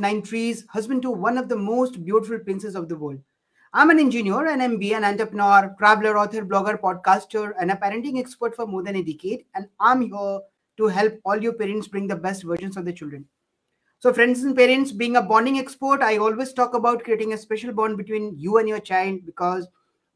nine trees, husband to one of the most beautiful princes of the world. I'm an engineer, an MB, an entrepreneur, traveler, author, blogger, podcaster, and a parenting expert for more than a decade. And I'm here to help all your parents bring the best versions of their children. So, friends and parents, being a bonding expert, I always talk about creating a special bond between you and your child because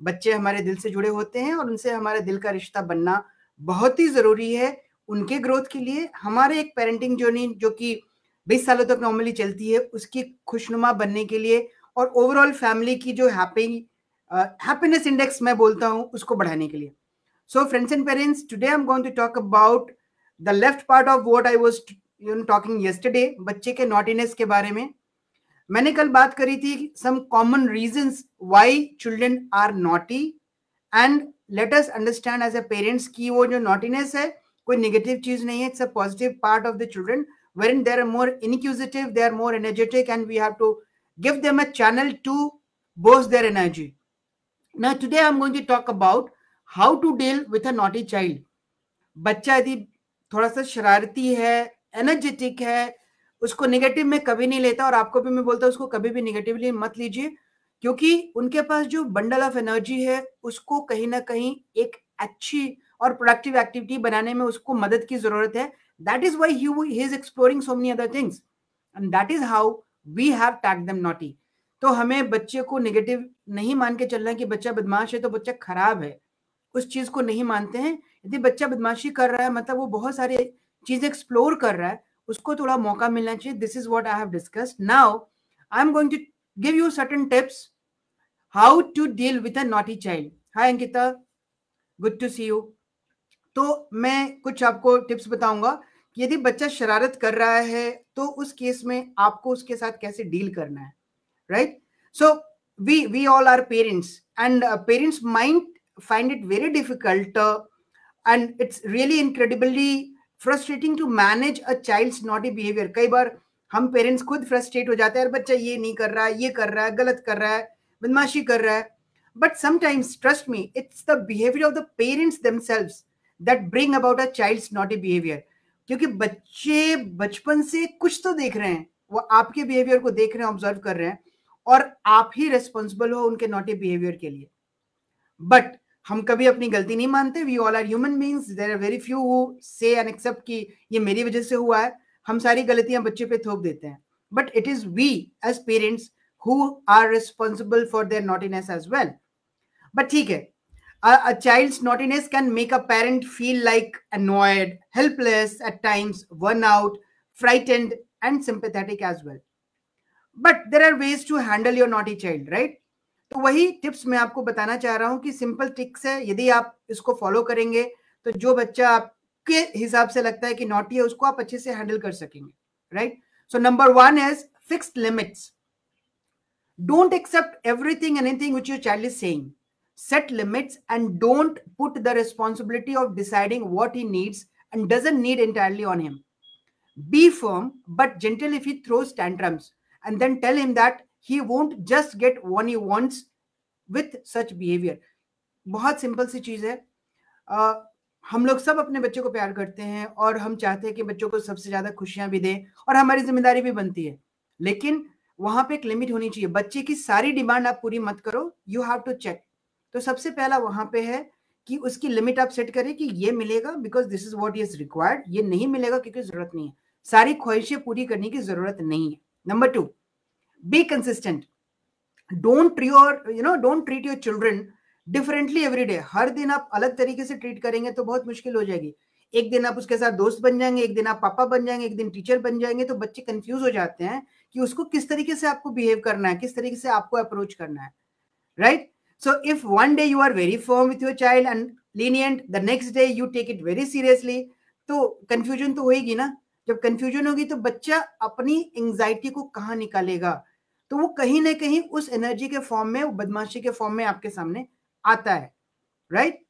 बच्चे हमारे दिल से जुड़े होते हैं और उनसे हमारे दिल का रिश्ता बनना बहुत ही ज़रूरी है उनके ग्रोथ के लिए हमारे एक पेरेंटिंग जर्नी जो कि 20 सालों तक नॉर्मली चलती है, उसकी खुशनुमा बनने के लिए और ओवरऑल फैमिली की जो हैप्पी हैप्पीनेस इंडेक्स मैं बोलता हूँ, उसको बढ़ाने के लिए। So friends and parents today I am going to talk about the left part of what I was you know talking yesterday बच्चे के नॉटीनेस के बारे में। मैंने कल बात करी थी some common reasons why children are naughty and let us understand as a parents की वो जो नॉटीनेस है, कोई नेगेटिव चीज़ नहीं है it's a positive part of the children wherein they are more inquisitive, they are more energetic, and we have to give them a channel to boost their energy. Now, today I'm going to talk about how to deal with a naughty child. बच्चा यदि थोड़ा सा शरारती है energetic है उसको negative में कभी नहीं लेता और आपको भी मैं बोलता हूँ उसको कभी भी नेगेटिवली मत लीजिए क्योंकि उनके पास जो बंडल ऑफ़ एनर्जी है उसको कहीं ना कहीं एक अच्छी और प्रोडक्टिव एक्टिविटी बनाने में उसको मदद की ज़रूरत है that is why he is exploring so many other things and that is how we have tag them naughty तो हमें बच्चे को नेगेटिव नहीं मान के चलना कि बच्चा बदमाश है तो बच्चा खराब है। उस चीज़ को नहीं मानते हैं। यदि बच्चा बदमाशी कर रहा है मतलब वो बहुत सारे चीज़ें एक्सप्लोर कर रहा है, उसको थोड़ा मौका मिलना चाहिए। This is what I have discussed now I am going to give you certain tips how to deal with a naughty child hi Ankita good to see you तो मैं कुछ आपको टिप्स बताऊँगा कि यदि बच्चा शरारत कर रहा है तो उस केस में आपको उसके साथ कैसे डील करना है right so we we all are parents and parents mind find it very difficult and it's really incredibly frustrating to manage a child's naughty behaviour कई बार हम पेरेंट्स खुद फ्रस्ट्रेट हो जाते हैं बच्चा ये नहीं कर रहा है ये कर रहा है, गलत कर रहा है, बदमाशी कर रहा है. But sometimes trust me it's the behaviour of the parents that bring about a child's naughty behaviour क्योंकि बच्चे बचपन से कुछ तो देख रहे हैं। वो आपके बिहेवियर को देख रहे हैं ऑब्ज़र्व कर रहे हैं और आप ही रेस्पॉन्सिबल हो उनके नॉटी बिहेवियर के लिए। बट हम कभी अपनी गलती नहीं मानते। We all are human beings there are very few who say and accept कि ये मेरी वजह से हुआ है। हम सारी गलतियाँ बच्चे पे थोप देते हैं। But it is we as parents who are responsible for their naughtiness as well but ठीक है a, a, child's naughtiness can make a parent feel like annoyed, helpless at times, worn out, frightened, and sympathetic as well. But there are ways to handle your naughty child, right? तो वही tips मैं आपको बताना चाह रहा हूं कि simple ticks है यदि आप इसको फॉलो करेंगे तो जो बच्चा आपके हिसाब से लगता है कि नॉटी है उसको आप अच्छे से हैंडल कर सकेंगे right so number one is fixed limits don't accept everything anything which your child is saying set limits and don't put the responsibility of deciding what he needs and doesn't need entirely on him. Be firm but gentle if he throws tantrums and then tell him that he won't just get what he wants with such behavior. बहुत simple सी चीज़ है uh, हम लोग सब अपने बच्चों को प्यार करते हैं और हम चाहते हैं कि बच्चों को सबसे ज़्यादा खुशियाँ भी दें और हमारी ज़िम्मेदारी भी बनती है लेकिन वहाँ पे एक लिमिट होनी चाहिए बच्चे की सारी डिमांड आप पूरी मत करो यू हैव टू चेक तो सबसे पहला वहाँ पे है कि उसकी लिमिट आप सेट करें कि ये मिलेगा because this is what is required ये नहीं मिलेगा क्योंकि ज़रूरत नहीं है। सारी ख्वाहिशें पूरी करने की ज़रूरत नहीं है। Number two be consistent don't your you know don't treat your children differently every day हर दिन आप अलग तरीके से ट्रीट करेंगे तो बहुत मुश्किल हो जाएगी। एक दिन आप उसके साथ दोस्त बन जाएँगे, एक दिन आप पापा बन जाएँगे, एक दिन टीचर बन जाएँगे तो बच्चे कंफ्यूज हो जाते हैं कि उसको किस तरीके से आपको बिहेव करना है, किस तरीके से आपको अप्रोच करना है। Right right? So if one day you are very firm with your child and lenient, the next day you take it very seriously, तो कंफ्यूजन तो होगी ना? जब कंफ्यूजन होगी तो बच्चा अपनी एंजाइटी को कहाँ निकालेगा? तो वो कहीं ना कहीं उस एनर्जी के फॉर्म में बदमाशी के फॉर्म में आपके सामने आता है राइट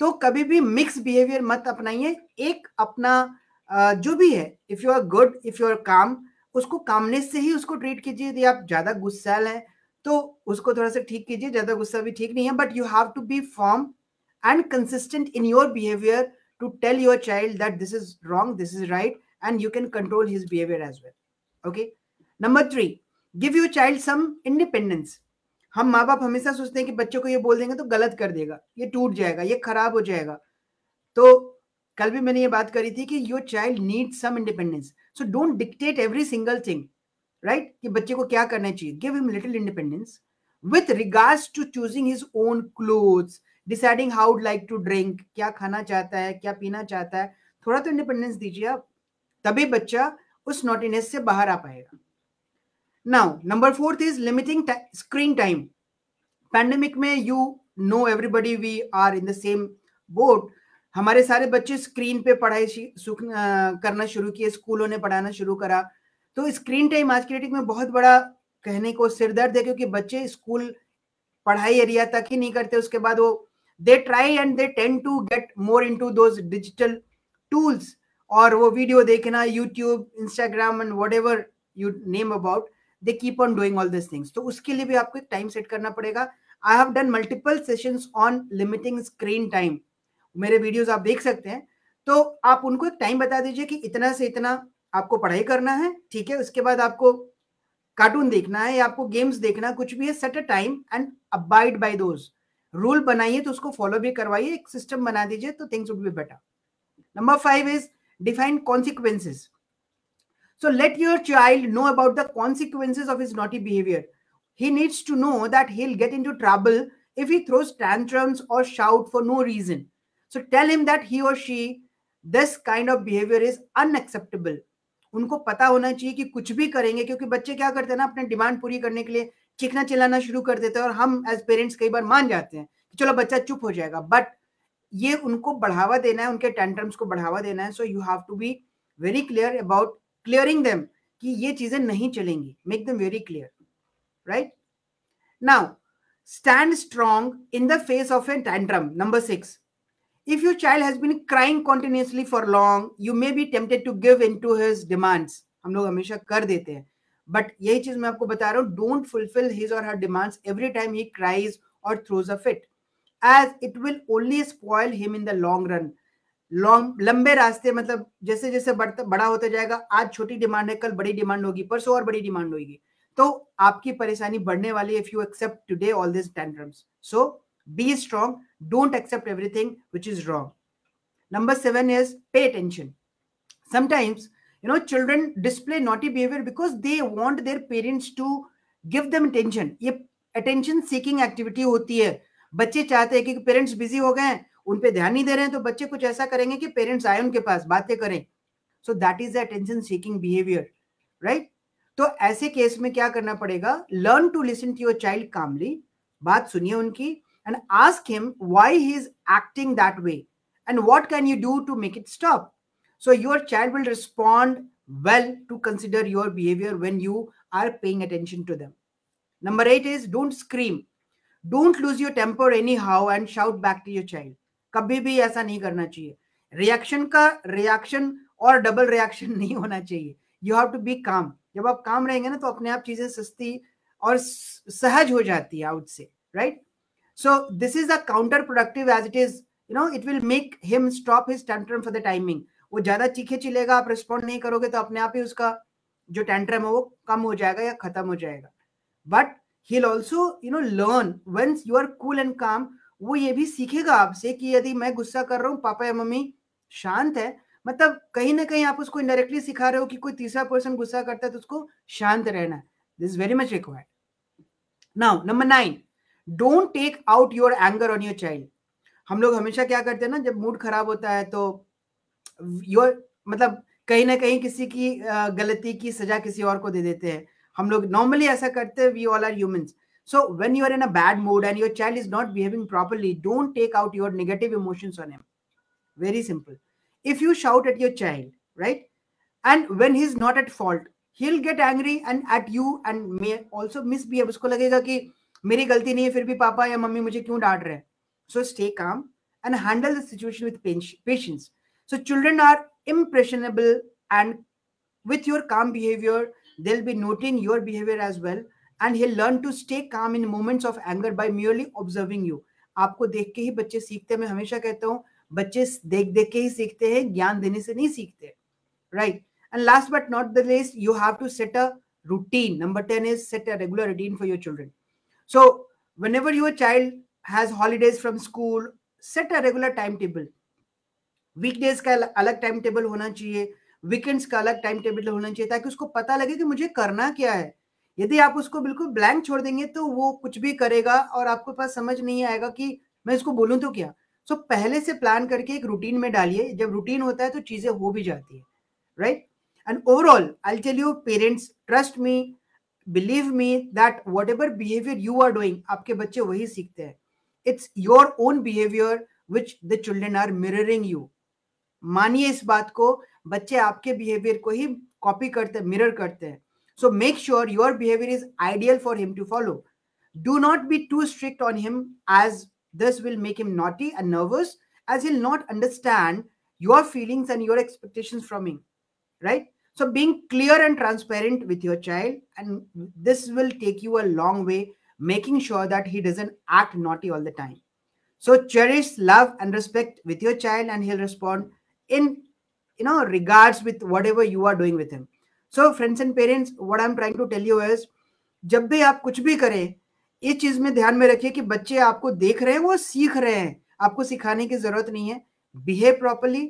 तो कभी भी मिक्स बिहेवियर मत अपनाइए। एक अपना जो भी है if you are good if you are calm उसको कामनेस से ही उसको ट्रीट कीजिए। यदि आप ज़्यादा गुस्सैल है तो उसको थोड़ा सा ठीक कीजिए, ज़्यादा गुस्सा भी ठीक नहीं है but you have to be firm and consistent in your behaviour to tell your child that this is wrong this is right and you can control his behaviour as well okay number three give you child some independence हम माँ बाप हमेशा सोचते हैं कि बच्चों को ये बोल देंगे तो गलत कर देगा, ये टूट जाएगा, ये खराब हो जाएगा। तो कल भी मैंने ये बात करी थी कि your child need some independence so don't dictate every single thing right कि बच्चे को क्या करना चाहिए? Give him little independence with regards to choosing his own clothes deciding how like to drink क्या खाना चाहता है, क्या पीना चाहता है। थोड़ा तो इंडिपेंडेंस दीजिए आप, तभी बच्चा उस नोटिनेस से बाहर आ पाएगा। Now number fourth is limiting screen time pandemic में you know everybody we are in the same boat हमारे सारे बच्चे स्क्रीन पे पढ़ाई करना शुरू किए, स्कूलों ने पढ़ाना शुरू करा। तो स्क्रीन टाइम आज की डेट में बहुत बड़ा कहने को सिरदर्द है, क्योंकि बच्चे स्कूल पढ़ाई एरिया तक ही नहीं करते, उसके बाद वो they try and they tend to get more in to digital tools और वो वीडियो देखना YouTube Instagram and whatever you name about they keep on doing all this things तो उसके लिए भी आपको एक टाइम सेट करना पड़ेगा। I have done multiple sessions on limiting screen time मेरे वीडियोस आप देख सकते हैं। तो आप उनको एक टाइम बता दीजिए कि इतना से इतना आपको पढ़ाई करना है, ठीक है? उसके बाद आपको कार्टून देखना है या आपको गेम्स देखना, कुछ भी है set a time and abide by those rule बनाइए तो उसको फॉलो भी करवाइए, एक सिस्टम बना दीजिए तो things would be better number five is define consequences so let your child know about the consequences of is naughty behaviour he needs to know that he get in to trouble if he throws trans or shout for no reason so tell him that he or she this kind of behaviour is unacceptable उनको पता होना चाहिए कि कुछ भी करेंगे, क्योंकि बच्चे क्या करते हैं ना, अपने डिमांड पूरी करने के लिए चिखना चिल्लाना शुरू कर देते हैं और हम एज पेरेंट्स कई बार मान जाते हैं कि चलो बच्चा चुप हो जाएगा। बट ये उनको बढ़ावा देना है, उनके टेंट्रम्स को बढ़ावा देना है so you have to be very clear about clearing them कि ये चीज़ें नहीं चलेंगी। Make them very clear right now stand strong in the face of a tantrum number six if your child has been crying continuously for long, you may be tempted to give into his demands. हम लोग हमेशा कर देते हैं। But यही चीज़ मैं आपको बता रहा हूँ don't fulfil his or her demands every time he cries or throws a fit as it will only spoil him in the long run long लंबे रास्ते मतलब जैसे जैसे बढ़ता, बड़ा होता जाएगा, आज छोटी डिमांड है, कल बड़ी डिमांड होगी, परसों और बड़ी डिमांड होगी। तो आपकी परेशानी बढ़ने वाली if you accept today all this tantrums so be strong don't accept everything which is wrong number 7 is pay attention sometimes you know children display naughty behavior because they want their parents to give them attention ये attention seeking activity होती है बच्चे चाहते हैं कि parents busy हो गए हैं उन पे ध्यान नहीं दे रहे हैं तो बच्चे कुछ ऐसा करेंगे कि पेरेंट्स आए उनके पास बातें करें so that is attention seeking behaviour right तो ऐसे केस में क्या करना पड़ेगा learn to listen to your child calmly बात सुनिए उनकी and ask him why he is acting that way and what can you do to make it stop so your child will respond well to consider your behavior when you are paying attention to them number 8 is don't scream don't lose your temper anyhow and shout back to your child कभी भी ऐसा नहीं करना चाहिए reaction का reaction और double reaction नहीं होना चाहिए यू हैव टू बी काम जब आप काम रहेंगे ना तो अपने आप चीजें सस्ती और सहज हो जाती है आउट से right So this is a counterproductive as it is, you know, it will make him stop his tantrum for the timing. वो ज़्यादा चीखे चिलेगा आप रिस्पॉन्ड नहीं करोगे तो अपने आप ही उसका जो टेंट्रम है वो कम हो जाएगा या खत्म हो जाएगा। But he also you know learn once you are cool and calm वो ये भी सीखेगा आपसे कि यदि मैं गुस्सा कर रहा हूँ पापा या मम्मी शांत है मतलब कहीं ना कहीं आप उसको इनडायरेक्टली सिखा रहे हो कि कोई तीसरा पर्सन गुस्सा करता है तो उसको शांत रहना। This very much required now number nine don't take out your anger on your child हम लोग हमेशा क्या करते हैं ना जब मूड खराब होता है तो योर मतलब कहीं ना कहीं किसी की गलती की सजा किसी और को दे देते हैं हम लोग नॉर्मली ऐसा करते हैं we all are humans so when you are in a bad mood and your child is not behaving properly don't take out your negative emotions on him very simple if you shout at your child right and when he's not at fault he'll get angry and at you and may also misbehave उसको लगेगा कि मेरी गलती नहीं है, फिर भी पापा या मम्मी मुझे क्यों डांट रहे हैं? So stay calm and handle the situation with patience so children are impressionable and with your calm behaviour they will be noting your behaviour as well and he learn to stay calm in moments of anger by merely observing you आपको देख के ही बच्चे सीखते हैं, मैं हमेशा कहता हूँ, बच्चे देख देख के ही सीखते हैं, ज्ञान देने से नहीं सीखते right and last but not the least you have to set a routine number ten is set a regular routine for your children So, whenever your child has holidays from school, set a regular timetable. Weekdays का अलग time table होना चाहिए. Weekends का अलग time table होना चाहिए ताकि उसको पता लगे कि मुझे करना क्या है. यदि आप उसको बिल्कुल ब्लैंक छोड़ देंगे तो वो कुछ भी करेगा और आपके पास समझ नहीं आएगा कि मैं इसको बोलूँ तो क्या? सो so, पहले से प्लान करके एक रूटीन में डालिए. जब रूटीन होता है तो चीज़ें हो भी जाती है right and overall I tell you parents trust me believe me that whatever behaviour you are doing आपके बच्चे वही सीखते हैं। It's your own behaviour which the children are mirroring you मानिए इस बात को, बच्चे आपके बिहेवियर को ही कॉपी करते मिरर करते हैं। So make sure your behaviour is ideal for him to follow do not be too strict on him as this will make him naughty and nervous as he'll not understand your feelings and your expectations from him, right? So being clear and transparent with your child and this will take you a long way making sure that he doesn't act naughty all the time so cherish love and respect with your child and he'll respond in you know regards with whatever you are doing with him so friends and parents what i'm trying to tell you is जब भी आप कुछ भी करें इस चीज़ में ध्यान में रखिए कि बच्चे आपको देख रहे हैं वो सीख रहे हैं आपको सिखाने की ज़रूरत नहीं है behave properly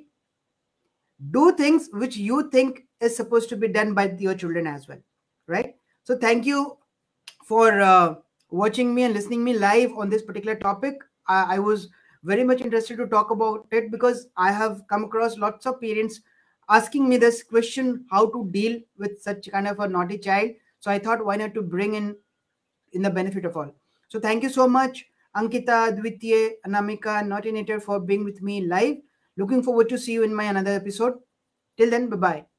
do things which you think is supposed to be done by your children as well right so thank you for uh, watching me and listening me live on this particular topic I, I was very much interested to talk about it because I have come across lots of parents asking me this question how to deal with such kind of a naughty child. So I thought why not to bring in in the benefit of all. So thank you so much, Ankita, Dvitye, Anamika, Naughtinator for being with me live. Looking forward to see you in my another episode. Till then, bye bye.